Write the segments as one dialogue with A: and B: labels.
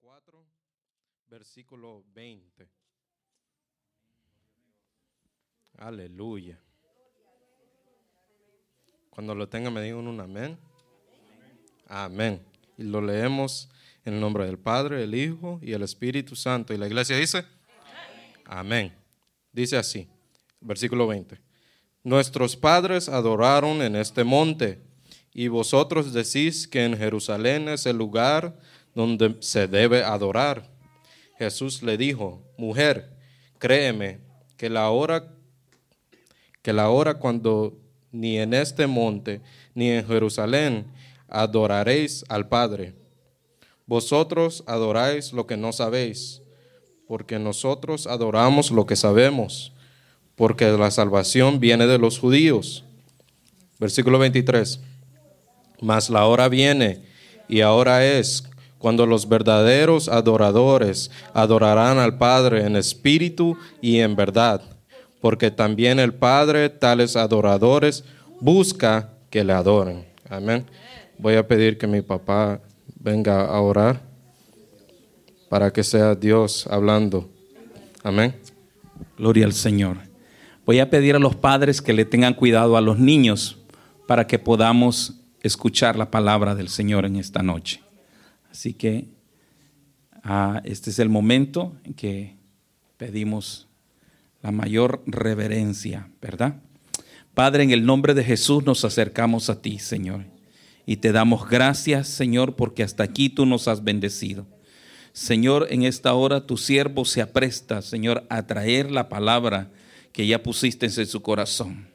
A: 4, versículo 20. Aleluya. Cuando lo tenga me digan un amén. Amén. Y lo leemos en el nombre del Padre, el Hijo y el Espíritu Santo. Y la iglesia dice, amén. Dice así, versículo 20. Nuestros padres adoraron en este monte, y vosotros decís que en Jerusalén es el lugar donde se debe adorar. Jesús le dijo, mujer, créeme que la hora que la hora cuando ni en este monte ni en Jerusalén adoraréis al Padre. Vosotros adoráis lo que no sabéis, porque nosotros adoramos lo que sabemos, porque la salvación viene de los judíos. Versículo 23. Mas la hora viene y ahora es cuando los verdaderos adoradores adorarán al Padre en espíritu y en verdad, porque también el Padre tales adoradores busca que le adoren. Amén. Voy a pedir que mi papá venga a orar para que sea Dios hablando. Amén.
B: Gloria al Señor. Voy a pedir a los padres que le tengan cuidado a los niños para que podamos escuchar la palabra del Señor en esta noche. Así que ah, este es el momento en que pedimos la mayor reverencia, ¿verdad? Padre, en el nombre de Jesús nos acercamos a ti, Señor, y te damos gracias, Señor, porque hasta aquí tú nos has bendecido. Señor, en esta hora tu siervo se apresta, Señor, a traer la palabra que ya pusiste en su corazón.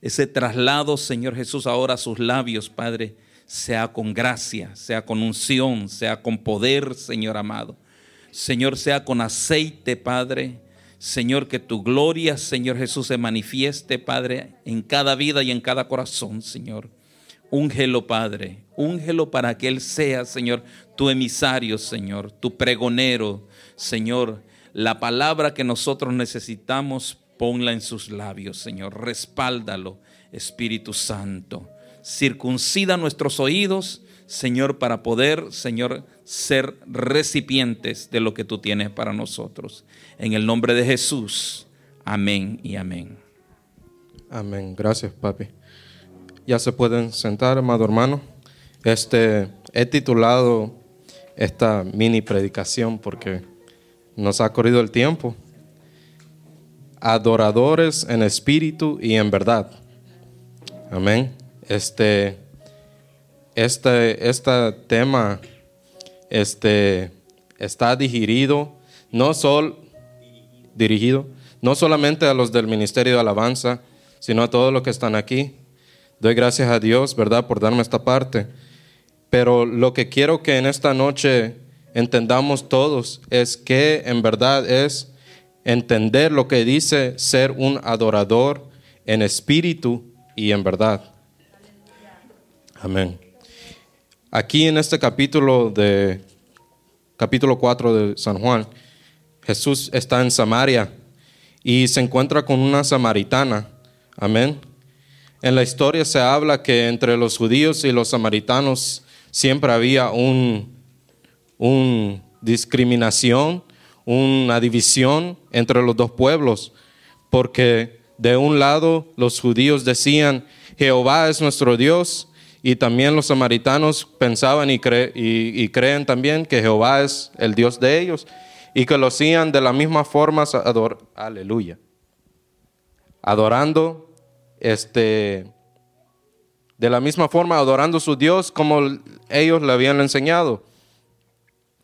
B: Ese traslado, Señor Jesús, ahora a sus labios, Padre, sea con gracia, sea con unción, sea con poder, Señor amado. Señor, sea con aceite, Padre. Señor, que tu gloria, Señor Jesús, se manifieste, Padre, en cada vida y en cada corazón, Señor. Úngelo, Padre. Úngelo para que Él sea, Señor, tu emisario, Señor, tu pregonero, Señor. La palabra que nosotros necesitamos, ponla en sus labios, Señor. Respáldalo, Espíritu Santo circuncida nuestros oídos, Señor, para poder, Señor, ser recipientes de lo que tú tienes para nosotros. En el nombre de Jesús. Amén y amén.
A: Amén. Gracias, papi. Ya se pueden sentar, amado hermano. Este, he titulado esta mini predicación porque nos ha corrido el tiempo. Adoradores en espíritu y en verdad. Amén. Este, este, este tema este, está dirigido no, sol, dirigido no solamente a los del Ministerio de Alabanza, sino a todos los que están aquí. Doy gracias a Dios, ¿verdad?, por darme esta parte. Pero lo que quiero que en esta noche entendamos todos es que en verdad es entender lo que dice ser un adorador en espíritu y en verdad. Amén. Aquí en este capítulo de capítulo 4 de San Juan, Jesús está en Samaria y se encuentra con una samaritana. Amén. En la historia se habla que entre los judíos y los samaritanos siempre había un, un discriminación, una división entre los dos pueblos, porque de un lado los judíos decían, Jehová es nuestro Dios, y también los samaritanos pensaban y, creen también que Jehová es el Dios de ellos y que lo hacían de la misma forma, aleluya, adorando, este, de la misma forma adorando a su Dios como ellos le habían enseñado.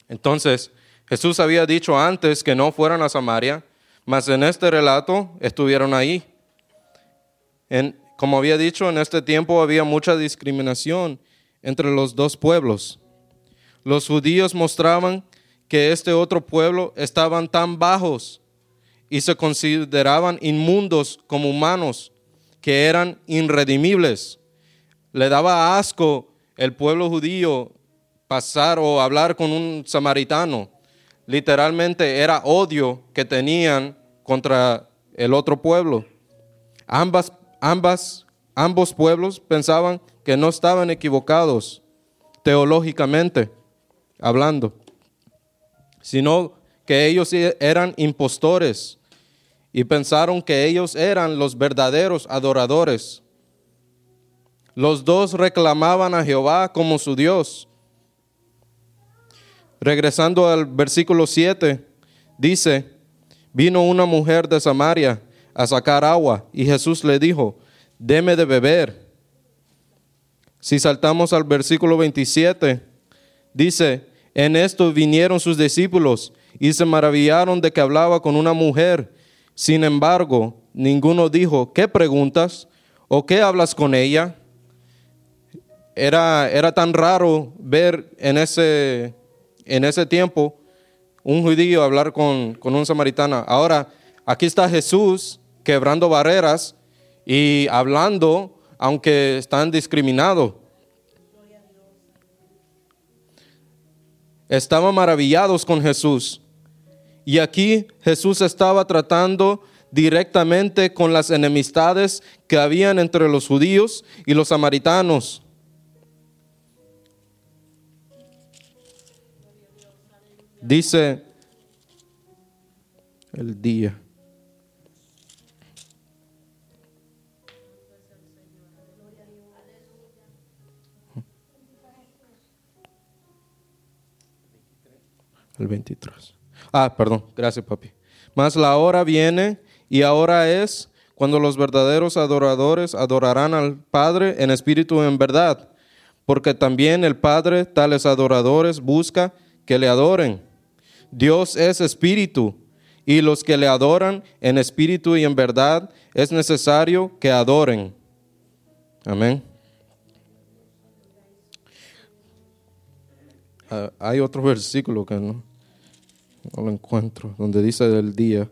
A: Entonces, Jesús había dicho antes que no fueran a Samaria, mas en este relato estuvieron ahí. En, como había dicho, en este tiempo había mucha discriminación entre los dos pueblos. Los judíos mostraban que este otro pueblo estaban tan bajos y se consideraban inmundos como humanos, que eran irredimibles. Le daba asco el pueblo judío pasar o hablar con un samaritano. Literalmente era odio que tenían contra el otro pueblo. Ambas ambas, ambos pueblos pensaban que no estaban equivocados teológicamente hablando. sino que ellos eran impostores y pensaron que ellos eran los verdaderos adoradores. Los dos reclamaban a Jehová como su Dios. Regresando al versículo 7, dice, vino una mujer de Samaria a sacar agua y Jesús le dijo, deme de beber. Si saltamos al versículo 27, dice, en esto vinieron sus discípulos y se maravillaron de que hablaba con una mujer. Sin embargo, ninguno dijo, ¿qué preguntas? ¿O qué hablas con ella? Era, era tan raro ver en ese, en ese tiempo un judío hablar con, con un samaritano. Ahora, aquí está Jesús quebrando barreras y hablando, aunque están discriminados. Estaban maravillados con Jesús. Y aquí Jesús estaba tratando directamente con las enemistades que habían entre los judíos y los samaritanos. Dice el día. El 23. Ah, perdón, gracias papi. Mas la hora viene y ahora es cuando los verdaderos adoradores adorarán al Padre en espíritu y en verdad, porque también el Padre tales adoradores busca que le adoren. Dios es espíritu y los que le adoran en espíritu y en verdad es necesario que adoren. Amén. Ah, hay otro versículo que no, no lo encuentro, donde dice del día.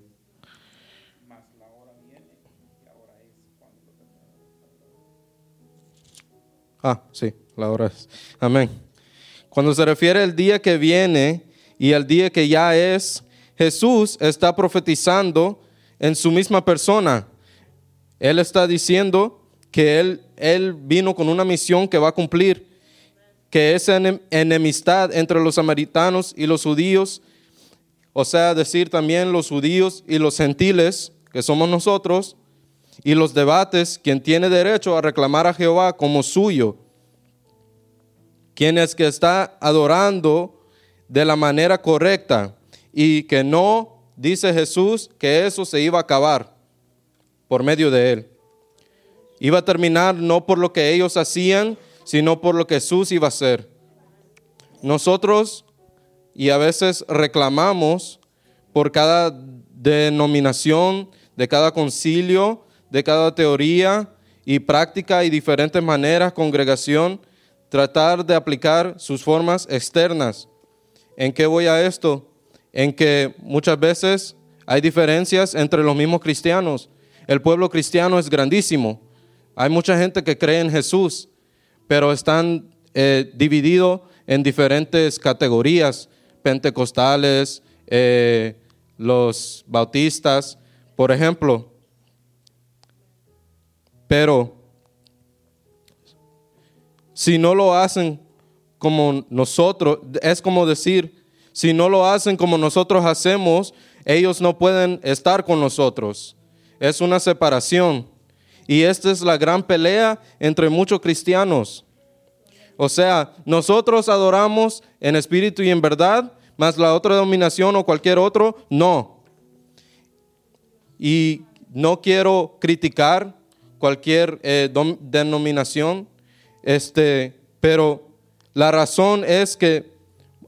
A: Ah, sí, la hora es. Amén. Cuando se refiere al día que viene y al día que ya es, Jesús está profetizando en su misma persona. Él está diciendo que él, él vino con una misión que va a cumplir, que esa enemistad entre los samaritanos y los judíos o sea, decir también los judíos y los gentiles, que somos nosotros, y los debates, quien tiene derecho a reclamar a Jehová como suyo, quien es que está adorando de la manera correcta y que no, dice Jesús, que eso se iba a acabar por medio de él. Iba a terminar no por lo que ellos hacían, sino por lo que Jesús iba a hacer. Nosotros y a veces reclamamos por cada denominación, de cada concilio, de cada teoría y práctica y diferentes maneras, congregación, tratar de aplicar sus formas externas. ¿En qué voy a esto? En que muchas veces hay diferencias entre los mismos cristianos. El pueblo cristiano es grandísimo. Hay mucha gente que cree en Jesús, pero están eh, divididos en diferentes categorías pentecostales, eh, los bautistas, por ejemplo. Pero si no lo hacen como nosotros, es como decir, si no lo hacen como nosotros hacemos, ellos no pueden estar con nosotros. Es una separación. Y esta es la gran pelea entre muchos cristianos. O sea, nosotros adoramos en espíritu y en verdad, más la otra dominación o cualquier otro, no. Y no quiero criticar cualquier eh, denominación, este, pero la razón es que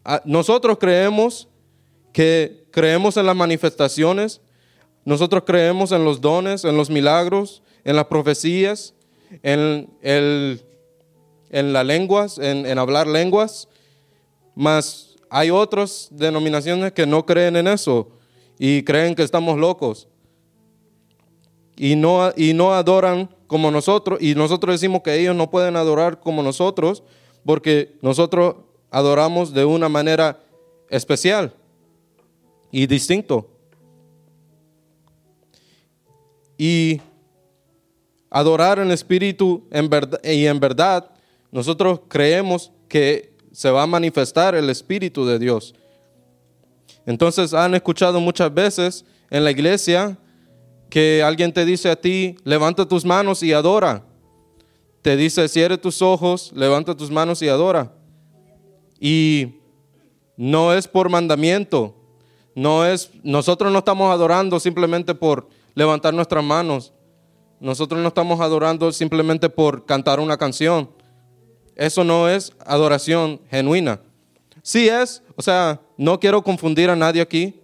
A: ah, nosotros creemos que creemos en las manifestaciones, nosotros creemos en los dones, en los milagros, en las profecías, en el en las lenguas, en, hablar lenguas, mas hay otras denominaciones que no creen en eso y creen que estamos locos. Y no, y no adoran como nosotros, y nosotros decimos que ellos no pueden adorar como nosotros, porque nosotros adoramos de una manera especial y distinto. Y adorar en espíritu en verdad, y en verdad nosotros creemos que se va a manifestar el Espíritu de Dios. Entonces han escuchado muchas veces en la iglesia que alguien te dice a ti, levanta tus manos y adora. Te dice, cierre tus ojos, levanta tus manos y adora. Y no es por mandamiento, no es, nosotros no estamos adorando simplemente por levantar nuestras manos. Nosotros no estamos adorando simplemente por cantar una canción. Eso no es adoración genuina. Sí es, o sea, no quiero confundir a nadie aquí,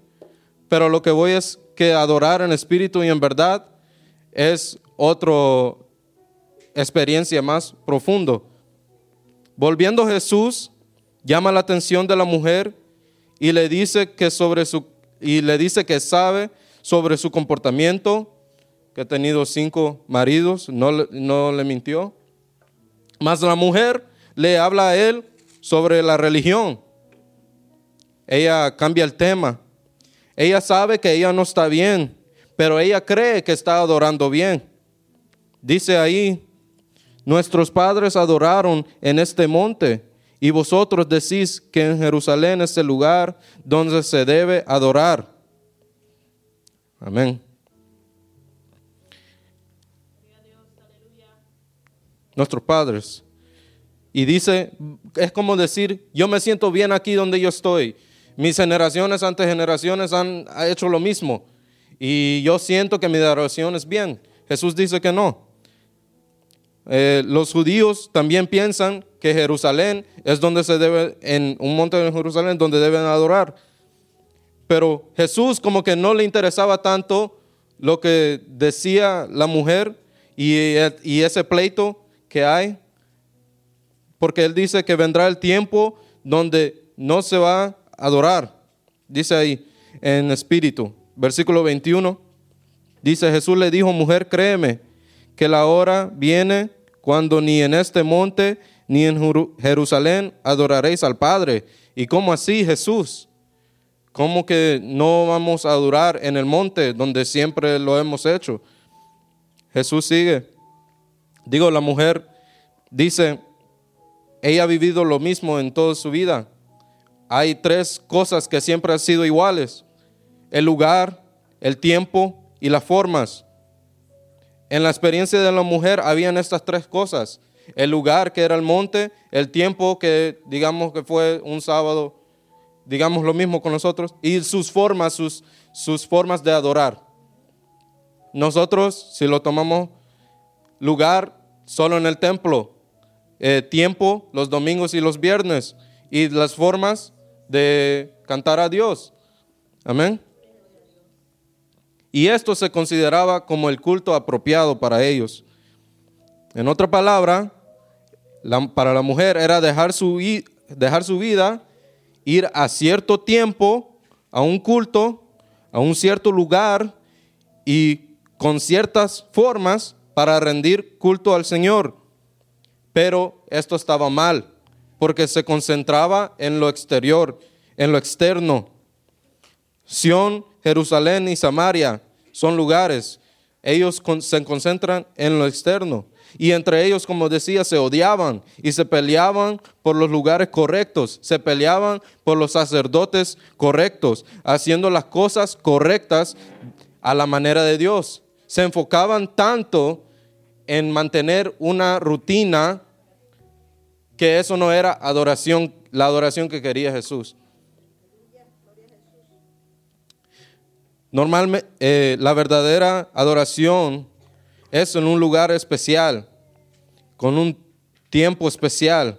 A: pero lo que voy es que adorar en espíritu y en verdad es otra experiencia más profundo. Volviendo Jesús, llama la atención de la mujer y le dice que sobre su y le dice que sabe sobre su comportamiento, que ha tenido cinco maridos, no, no le mintió. Más la mujer le habla a él sobre la religión. Ella cambia el tema. Ella sabe que ella no está bien, pero ella cree que está adorando bien. Dice ahí, nuestros padres adoraron en este monte y vosotros decís que en Jerusalén es el lugar donde se debe adorar. Amén. Nuestros padres. Y dice, es como decir, yo me siento bien aquí donde yo estoy. Mis generaciones ante generaciones han hecho lo mismo. Y yo siento que mi adoración es bien. Jesús dice que no. Eh, los judíos también piensan que Jerusalén es donde se debe, en un monte de Jerusalén, donde deben adorar. Pero Jesús como que no le interesaba tanto lo que decía la mujer y, y ese pleito que hay, porque él dice que vendrá el tiempo donde no se va a adorar. Dice ahí en espíritu, versículo 21, dice Jesús le dijo, mujer, créeme que la hora viene cuando ni en este monte ni en Jerusalén adoraréis al Padre. ¿Y cómo así, Jesús? ¿Cómo que no vamos a adorar en el monte donde siempre lo hemos hecho? Jesús sigue. Digo, la mujer dice, ella ha vivido lo mismo en toda su vida. Hay tres cosas que siempre han sido iguales. El lugar, el tiempo y las formas. En la experiencia de la mujer habían estas tres cosas. El lugar que era el monte, el tiempo que digamos que fue un sábado, digamos lo mismo con nosotros, y sus formas, sus, sus formas de adorar. Nosotros, si lo tomamos lugar solo en el templo, eh, tiempo los domingos y los viernes, y las formas de cantar a Dios. Amén. Y esto se consideraba como el culto apropiado para ellos. En otra palabra, para la mujer era dejar su, dejar su vida, ir a cierto tiempo, a un culto, a un cierto lugar y con ciertas formas para rendir culto al Señor. Pero esto estaba mal, porque se concentraba en lo exterior, en lo externo. Sión Jerusalén y Samaria son lugares. Ellos se concentran en lo externo. Y entre ellos, como decía, se odiaban y se peleaban por los lugares correctos, se peleaban por los sacerdotes correctos, haciendo las cosas correctas a la manera de Dios. Se enfocaban tanto en mantener una rutina que eso no era adoración, la adoración que quería Jesús. Normalmente, eh, la verdadera adoración es en un lugar especial, con un tiempo especial.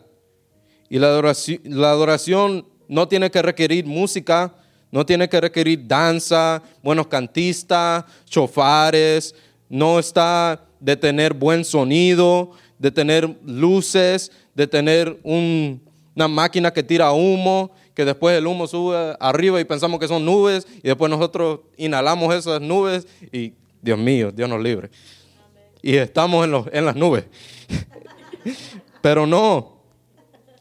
A: Y la adoración, la adoración no tiene que requerir música, no tiene que requerir danza, buenos cantistas, chofares, no está de tener buen sonido, de tener luces, de tener una máquina que tira humo, que después el humo sube arriba y pensamos que son nubes y después nosotros inhalamos esas nubes y Dios mío, Dios nos libre. Y estamos en, los, en las nubes. Pero no,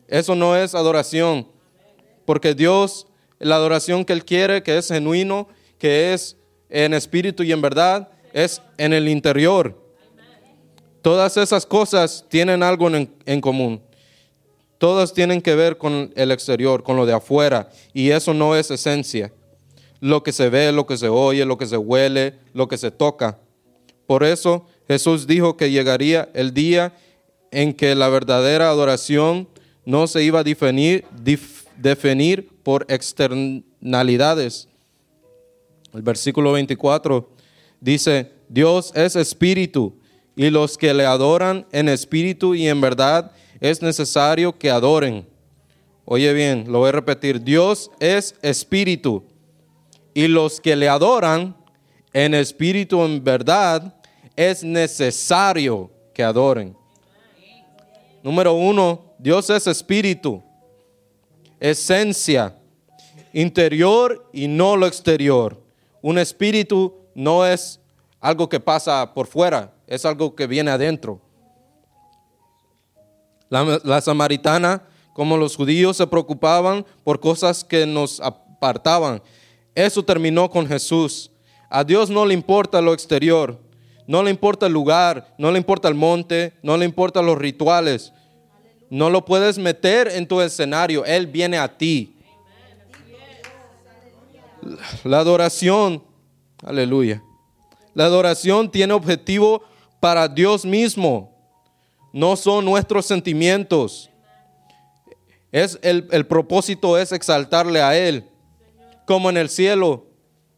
A: eso no es adoración, porque Dios, la adoración que Él quiere, que es genuino, que es en espíritu y en verdad, es en el interior. Todas esas cosas tienen algo en, en común. Todas tienen que ver con el exterior, con lo de afuera, y eso no es esencia. lo que se ve, lo que se oye, lo que se huele, lo que se toca. Por eso Jesús dijo que llegaría el día en que la verdadera adoración no se iba a definir, definir por externalidades. El versículo 24 dice, Dios es espíritu y los que le adoran en espíritu y en verdad es necesario que adoren. Oye bien, lo voy a repetir, Dios es espíritu y los que le adoran en espíritu en verdad es necesario que adoren. Número uno, Dios es espíritu, esencia, interior y no lo exterior. Un espíritu no es algo que pasa por fuera, es algo que viene adentro. La, samaritana, como los judíos, se preocupaban por cosas que nos apartaban. Eso terminó con Jesús. A Dios no le importa lo exterior, no le importa el lugar, no le importa el monte, no le importa los rituales. No lo puedes meter en tu escenario, Él viene a ti. La adoración, aleluya. La adoración tiene objetivo para Dios mismo, no son nuestros sentimientos. Es el, el propósito es exaltarle a Él, como en el cielo,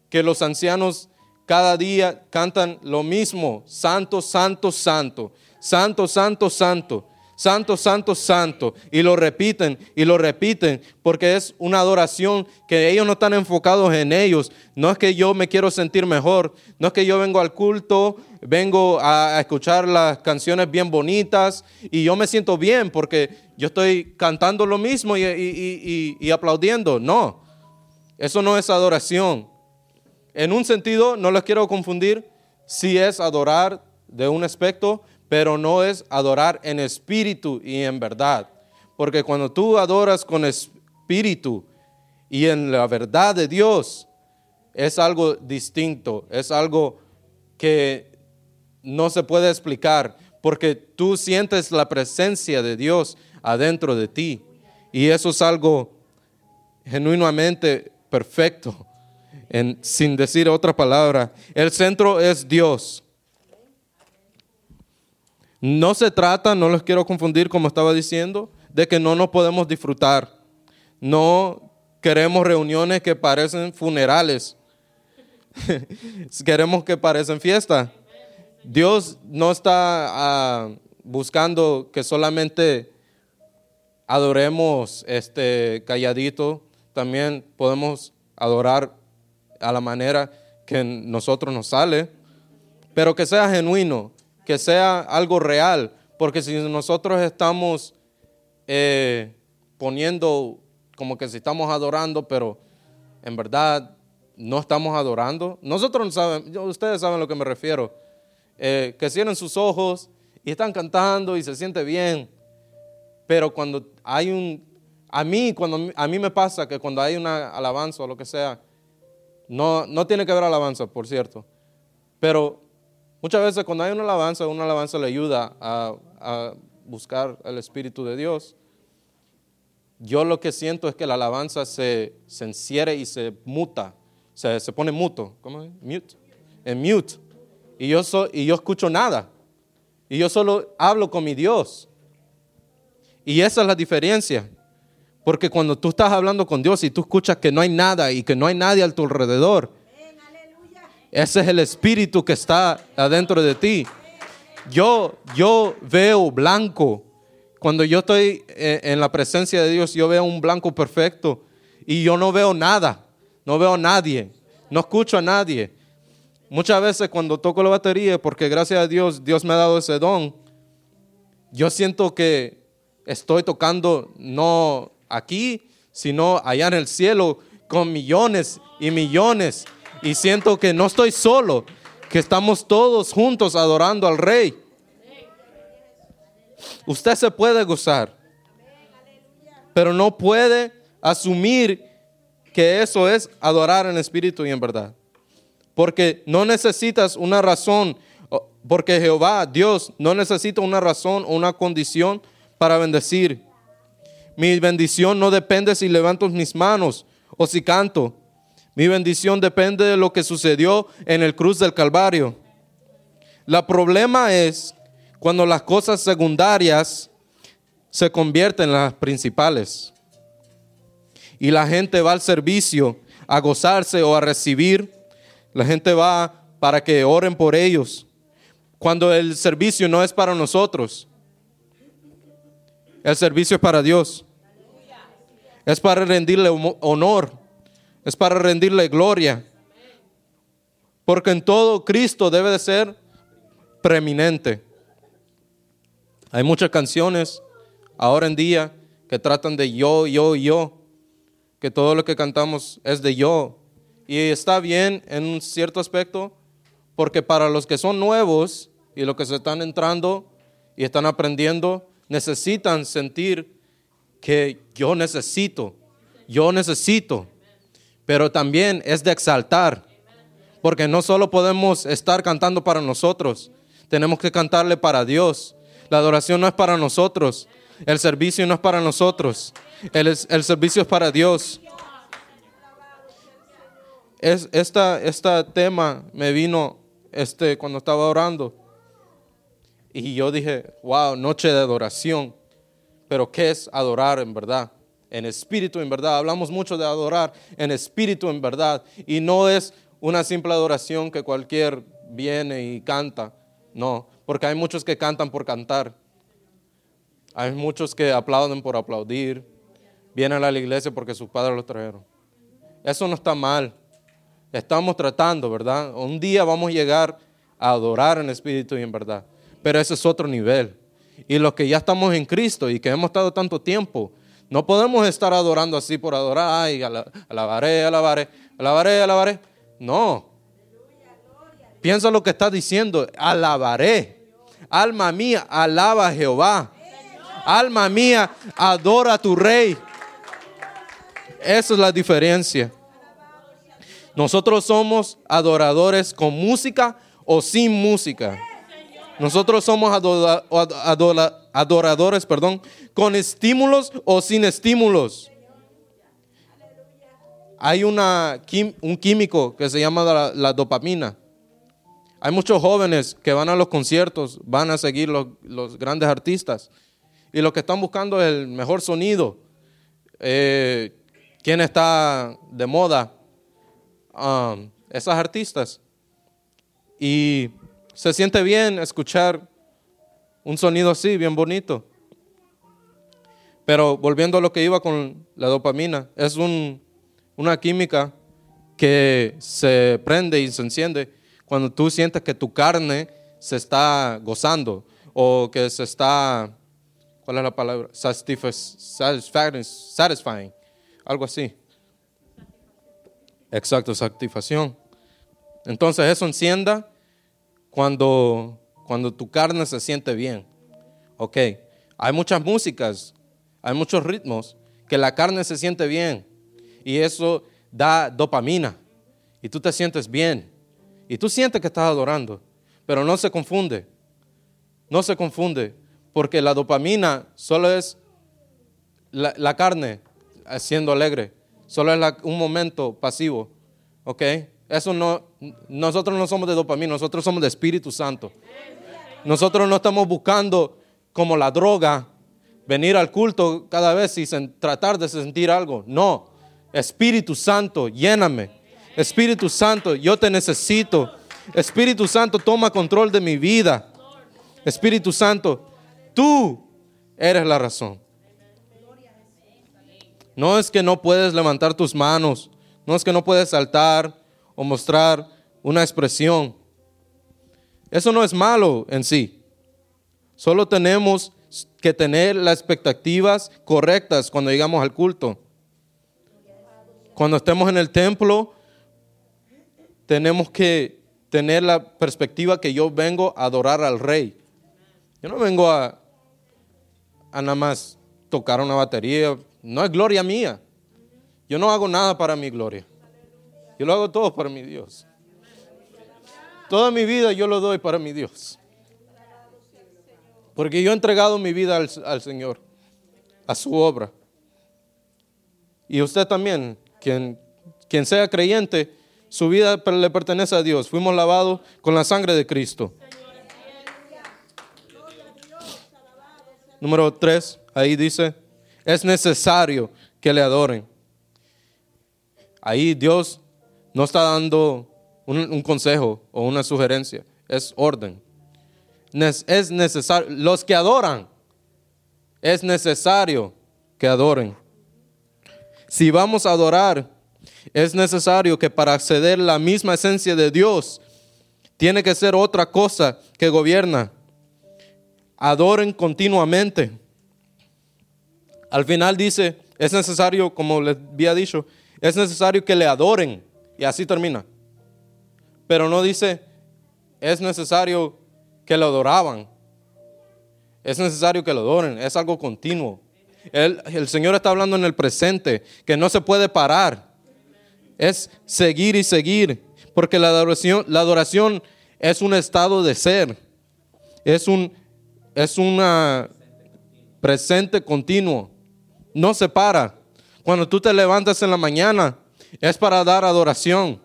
A: que los ancianos cada día cantan lo mismo, santo, santo, santo, santo, santo, santo, santo, santo, santo, y lo repiten y lo repiten, porque es una adoración que ellos no están enfocados en ellos. No es que yo me quiero sentir mejor, no es que yo vengo al culto, vengo a escuchar las canciones bien bonitas y yo me siento bien porque yo estoy cantando lo mismo y, y aplaudiendo. No, eso no es adoración. En un sentido, no les quiero confundir, si es adorar de un aspecto, pero no es adorar en espíritu y en verdad. Porque cuando tú adoras con espíritu y en la verdad de Dios, es algo distinto, es algo que no se puede explicar, porque tú sientes la presencia de Dios adentro de ti. Y eso es algo genuinamente perfecto sin decir otra palabra. El centro es Dios. No se trata, no los quiero confundir como estaba diciendo, de que no nos podemos disfrutar. No queremos reuniones que parecen funerales. queremos que parecen fiesta. Dios no está ah, buscando que solamente adoremos este calladito, también podemos adorar a la manera que nosotros nos sale, pero que sea genuino, que sea algo real, porque si nosotros estamos eh, poniendo como que si estamos adorando, pero en verdad no estamos adorando, nosotros no saben, ustedes saben a lo que me refiero, eh, que cierren sus ojos y están cantando y se siente bien, pero cuando hay un, a mí, cuando a mí me pasa que cuando hay una alabanza o lo que sea, no, no tiene que haber alabanza, por cierto. Pero muchas veces cuando hay una alabanza, una alabanza le ayuda a, buscar el Espíritu de Dios. Yo lo que siento es que la alabanza se, se y se muta, se, se pone muto. ¿Cómo es? Mute. En mute. Y yo, y yo escucho nada. Y yo solo hablo con mi Dios. Y esa es la diferencia. Porque cuando tú estás hablando con Dios y tú escuchas que no hay nada y que no hay nadie a tu alrededor, ese es el espíritu que está adentro de ti. Yo, yo veo blanco. Cuando yo estoy eh, en la presencia de Dios, yo veo un blanco perfecto y yo no veo nada, no veo a nadie, no escucho a nadie. Muchas veces cuando toco la batería, porque gracias a Dios, Dios me ha dado ese don, yo siento que estoy tocando no aquí, sino allá en el cielo con millones y millones. Y siento que no estoy solo, que estamos todos juntos adorando al Rey. Usted se puede gozar, pero no puede asumir que eso es adorar en espíritu y en verdad. Porque no necesitas una razón, porque Jehová, Dios, no necesita una razón o una condición para bendecir. Mi bendición no depende si levanto mis manos o si canto. Mi bendición depende de lo que sucedió en el cruz del Calvario. La problema es cuando las cosas secundarias se convierten en las principales. Y la gente va al servicio a gozarse o a recibir. La gente va para que oren por ellos. Cuando el servicio no es para nosotros. El servicio es para Dios. Es para rendirle honor. Es para rendirle gloria. Porque en todo Cristo debe de ser preeminente. Hay muchas canciones ahora en día que tratan de yo, yo, yo. Que todo lo que cantamos es de yo. Y está bien en un cierto aspecto. Porque para los que son nuevos y los que se están entrando y están aprendiendo, necesitan sentir que yo necesito, yo necesito, pero también es de exaltar, porque no solo podemos estar cantando para nosotros, tenemos que cantarle para Dios. La adoración no es para nosotros, el servicio no es para nosotros, el, el servicio es para Dios. Es, este tema me vino este, cuando estaba orando y yo dije, wow, noche de adoración. Pero ¿qué es adorar en verdad? En espíritu en verdad. Hablamos mucho de adorar en espíritu en verdad. Y no es una simple adoración que cualquier viene y canta. No, porque hay muchos que cantan por cantar. Hay muchos que aplauden por aplaudir. Vienen a la iglesia porque sus padres los trajeron. Eso no está mal. Estamos tratando, ¿verdad? Un día vamos a llegar a adorar en espíritu y en verdad pero ese es otro nivel. Y los que ya estamos en Cristo y que hemos estado tanto tiempo, no podemos estar adorando así por adorar, ay, alabaré, alabaré, alabaré, alabaré. No. Piensa lo que está diciendo, alabaré. Alma mía, alaba a Jehová. Alma mía, adora a tu rey. Esa es la diferencia. Nosotros somos adoradores con música o sin música. Nosotros somos adoradores, perdón, con estímulos o sin estímulos. Hay una, un químico que se llama la, dopamina. Hay muchos jóvenes que van a los conciertos, van a seguir los, grandes artistas. Y lo que están buscando es el mejor sonido. Eh, ¿Quién está de moda? Um, esas artistas. Y se siente bien escuchar un sonido así, bien bonito. Pero volviendo a lo que iba con la dopamina, es una química que se prende y se enciende cuando tú sientes que tu carne se está gozando o que se está, ¿cuál es la palabra? Satisfying, satisfying algo así. Exacto, satisfacción. Entonces eso encienda cuando, cuando tu carne se siente bien. Ok, hay muchas músicas, hay muchos ritmos que la carne se siente bien y eso da dopamina y tú te sientes bien y tú sientes que estás adorando, pero no se confunde, no se confunde porque la dopamina solo es la, carne siendo alegre, solo es un momento pasivo, ¿ok? Eso no, nosotros no somos de dopamina, nosotros somos de Espíritu Santo. Nosotros no estamos buscando como la droga venir al culto cada vez y tratar de sentir algo. No, Espíritu Santo, lléname. Espíritu Santo, yo te necesito. Espíritu Santo, toma control de mi vida. Espíritu Santo, tú eres la razón. No es que no puedes levantar tus manos, no es que no puedes saltar, o mostrar una expresión. Eso no es malo en sí. Solo tenemos que tener las expectativas correctas cuando llegamos al culto. Cuando estemos en el templo, tenemos que tener la perspectiva que yo vengo a adorar al rey. Yo no vengo a, a nada más tocar una batería. No es gloria mía. Yo no hago nada para mi gloria. Yo lo hago todo para mi Dios. Toda mi vida yo lo doy para mi Dios. Porque yo he entregado mi vida al, Señor, a su obra. Y usted también, quien quien sea creyente, su vida le pertenece a Dios. Fuimos lavados con la sangre de Cristo. Número tres, ahí dice, es necesario que le adoren. Ahí Dios no está dando un, consejo o una sugerencia, es orden. Es necesario, los que adoran, es necesario que adoren. Si vamos a adorar, es necesario que para acceder a la misma esencia de Dios, tiene que ser otra cosa que gobierna. Adoren continuamente. Al final dice, es necesario, como les había dicho, es necesario que le adoren. Y así termina. Pero no dice, es necesario que lo adoraban. Es necesario que lo adoren. Es algo continuo. El, el Señor está hablando en el presente, que no se puede parar. Es seguir y seguir. Porque la adoración, la adoración es un estado de ser. Es un es una presente continuo. No se para. Cuando tú te levantas en la mañana, es para dar adoración.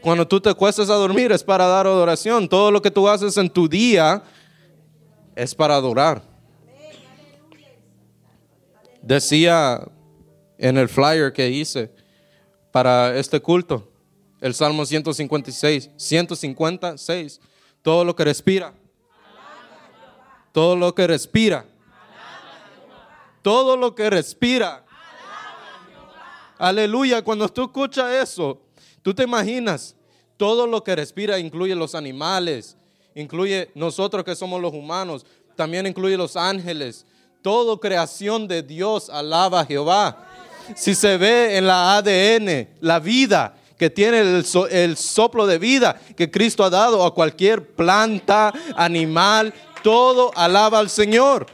A: Cuando tú te acuestas a dormir, es para dar adoración. Todo lo que tú haces en tu día es para adorar. Decía en el flyer que hice para este culto, el Salmo 156, 156, todo lo que respira, todo lo que respira, todo lo que respira. Aleluya, cuando tú escuchas eso, tú te imaginas, todo lo que respira incluye los animales, incluye nosotros que somos los humanos, también incluye los ángeles. Todo creación de Dios alaba a Jehová. Si se ve en la ADN, la vida que tiene el, el, soplo de vida que Cristo ha dado a cualquier planta, animal, todo alaba al Señor.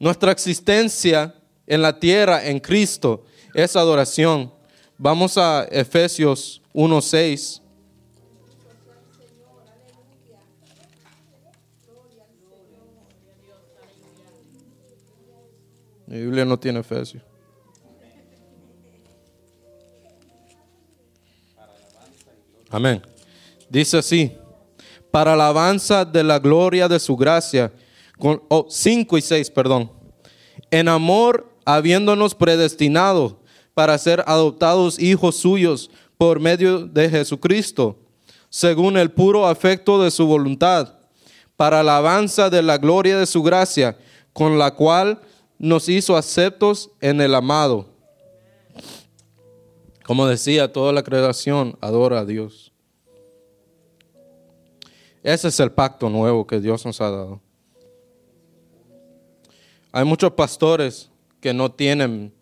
A: Nuestra existencia en la tierra en Cristo es adoración. Vamos a Efesios 1:6. Mi Biblia no tiene Efesios. Amén. Dice así, para alabanza de la gloria de su gracia. Con, oh, 5 y 6, perdón. En amor, habiéndonos predestinado para ser adoptados hijos suyos por medio de Jesucristo, según el puro afecto de su voluntad, para alabanza de la gloria de su gracia, con la cual nos hizo aceptos en el amado. Como decía, toda la creación adora a Dios. Ese es el pacto nuevo que Dios nos ha dado. Hay muchos pastores que no tienen,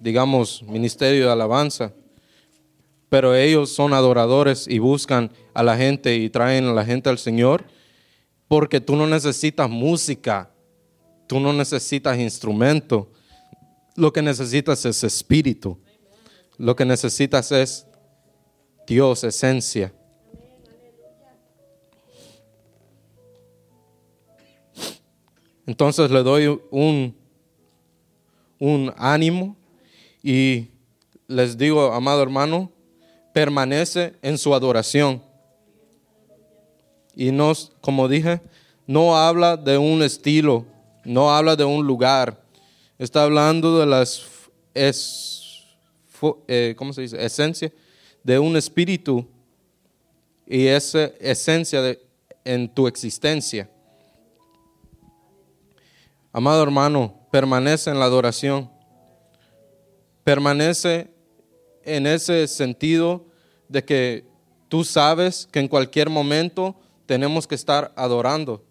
A: digamos, ministerio de alabanza, pero ellos son adoradores y buscan a la gente y traen a la gente al Señor, porque tú no necesitas música, tú no necesitas instrumento, lo que necesitas es espíritu, lo que necesitas es Dios, esencia. Entonces le doy un, un ánimo y les digo, amado hermano, permanece en su adoración. Y no, como dije, no habla de un estilo, no habla de un lugar. Está hablando de las es, eh, ¿cómo se dice? esencia de un espíritu y esa esencia de, en tu existencia. Amado hermano, permanece en la adoración. Permanece en ese sentido de que tú sabes que en cualquier momento tenemos que estar adorando.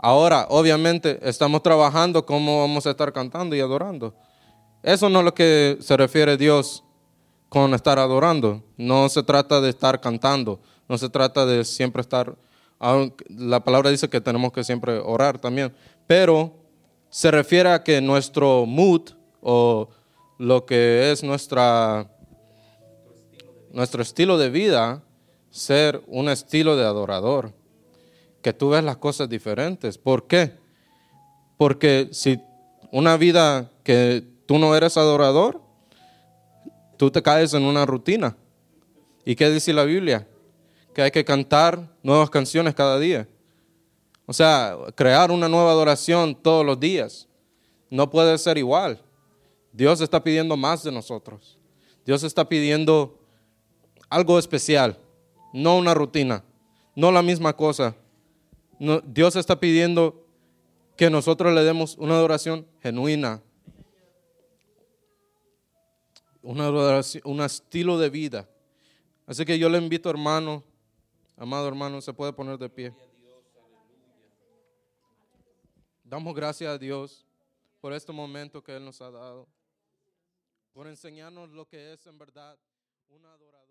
A: Ahora, obviamente, estamos trabajando cómo vamos a estar cantando y adorando. Eso no es lo que se refiere Dios con estar adorando. No se trata de estar cantando, no se trata de siempre estar la palabra dice que tenemos que siempre orar también, pero se refiere a que nuestro mood o lo que es nuestra, nuestro estilo de vida, ser un estilo de adorador, que tú ves las cosas diferentes. ¿Por qué? Porque si una vida que tú no eres adorador, tú te caes en una rutina. ¿Y qué dice la Biblia? Que hay que cantar nuevas canciones cada día. O sea, crear una nueva adoración todos los días. No puede ser igual. Dios está pidiendo más de nosotros. Dios está pidiendo algo especial, no una rutina, no la misma cosa. Dios está pidiendo que nosotros le demos una adoración genuina, una adoración, un estilo de vida. Así que yo le invito, hermano, amado hermano, se puede poner de pie. Damos gracias a Dios por este momento que Él nos ha dado, por enseñarnos lo que es en verdad una adoración.